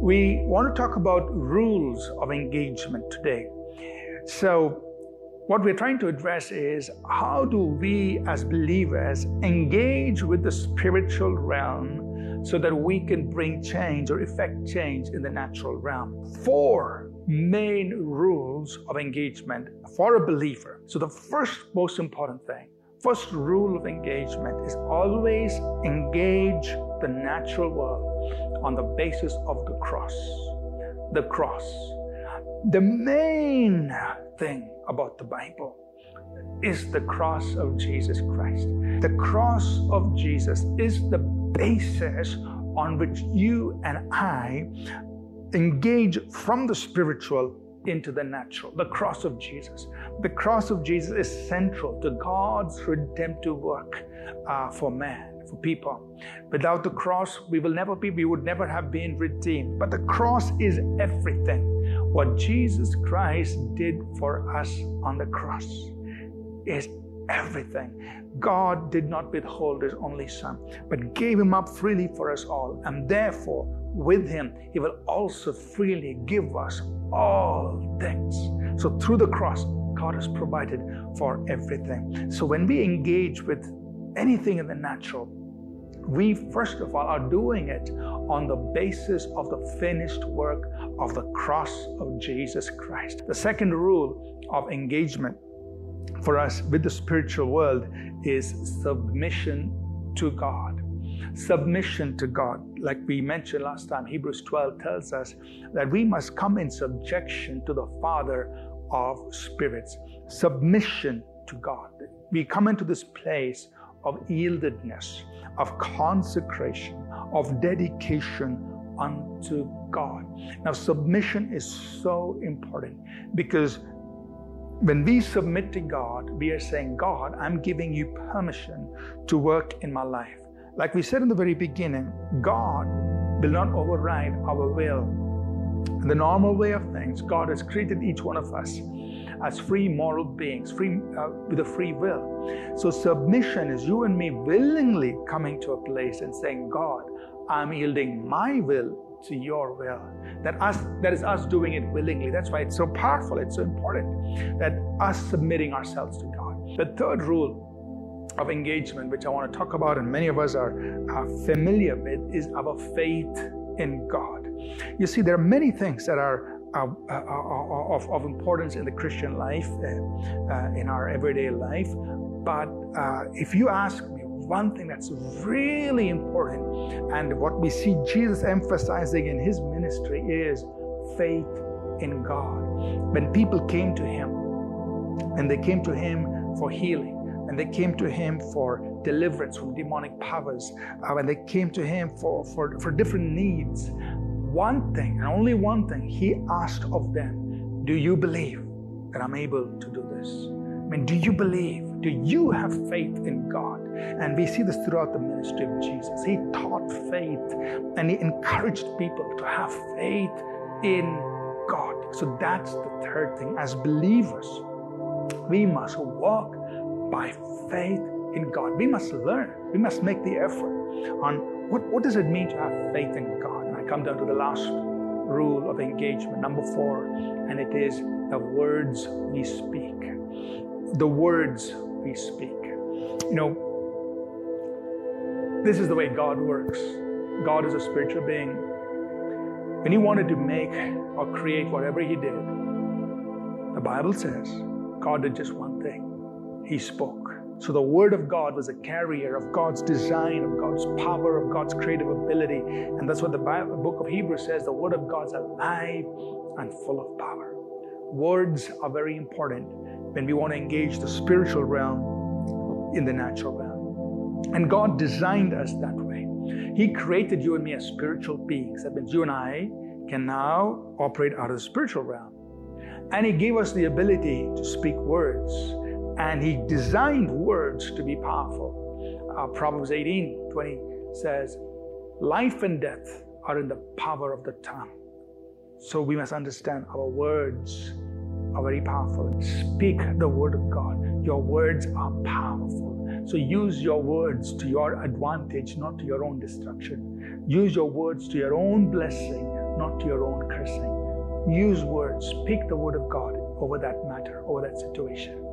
we want to talk about rules of engagement today. So, what we're trying to address is how do we as believers engage with the spiritual realm so that we can bring change or effect change in the natural realm? Four main rules of engagement for a believer. So, the first most important thing, first rule of engagement is always engage the natural world on the basis of the cross. The cross. The main thing about the Bible is the cross of Jesus Christ. The cross of Jesus is the basis on which you and I engage from the spiritual into the natural. The cross of Jesus. The cross of Jesus is central to God's redemptive work uh, for man, for people. Without the cross, we will never be, we would never have been redeemed. But the cross is everything. What Jesus Christ did for us on the cross is everything. God did not withhold his only son, but gave him up freely for us all. And therefore, with him, he will also freely give us all things. So through the cross, God has provided for everything. So when we engage with anything in the natural, we first of all are doing it on the basis of the finished work of the cross of Jesus Christ. The second rule of engagement for us with the spiritual world is submission to God. Submission to God. Like we mentioned last time, Hebrews 12 tells us that we must come in subjection to the Father of spirits. Submission to God. We come into this place of yieldedness, of consecration, of dedication unto God. Now, submission is so important because when we submit to God, we are saying, God, I'm giving you permission to work in my life. Like we said in the very beginning, God will not override our will. In the normal way of things, God has created each one of us as free moral beings, free uh, with a free will. So submission is you and me willingly coming to a place and saying, God, I'm yielding my will to your will. That us that is us doing it willingly. That's why it's so powerful, it's so important that us submitting ourselves to God. The third rule of engagement, which I want to talk about, and many of us are, are familiar with, is our faith in God. You see, there are many things that are uh, uh, uh, of, of, importance in the Christian life, uh, in our everyday life. But if you ask me, one thing that's really important and what we see Jesus emphasizing in his ministry is faith in God. When people came to him and they came to him for healing, and they came to him for deliverance from demonic powers, uh, when they came to him for, for, for different needs, one thing and only one thing he asked of them Do you believe that I'm able to do this? I mean, do you believe? Do you have faith in God? And we see this throughout the ministry of Jesus. He taught faith and he encouraged people to have faith in God. So that's the third thing. As believers, we must walk by faith in God. We must learn. We must make the effort on what, what does it mean to have faith in God. And I come down to the last rule of engagement, number four, and it is the words we speak. The words we speak. You know, this is the way God works. God is a spiritual being. When He wanted to make or create whatever He did, the Bible says God did just one thing He spoke. So the Word of God was a carrier of God's design, of God's power, of God's creative ability. And that's what the, Bible, book of Hebrews says the Word of God's alive and full of power. Words are very important when we want to engage the spiritual realm in the natural realm. And God designed us that way. He created you and me as spiritual beings. That means you and I can now operate out of the spiritual realm. And He gave us the ability to speak words. And He designed words to be powerful. Uh, Proverbs 18 20 says, Life and death are in the power of the tongue. So we must understand our words are very powerful. Speak the word of God. Your words are powerful. So use your words to your advantage, not to your own destruction. Use your words to your own blessing, not to your own cursing. Use words, speak the word of God over that matter, over that situation.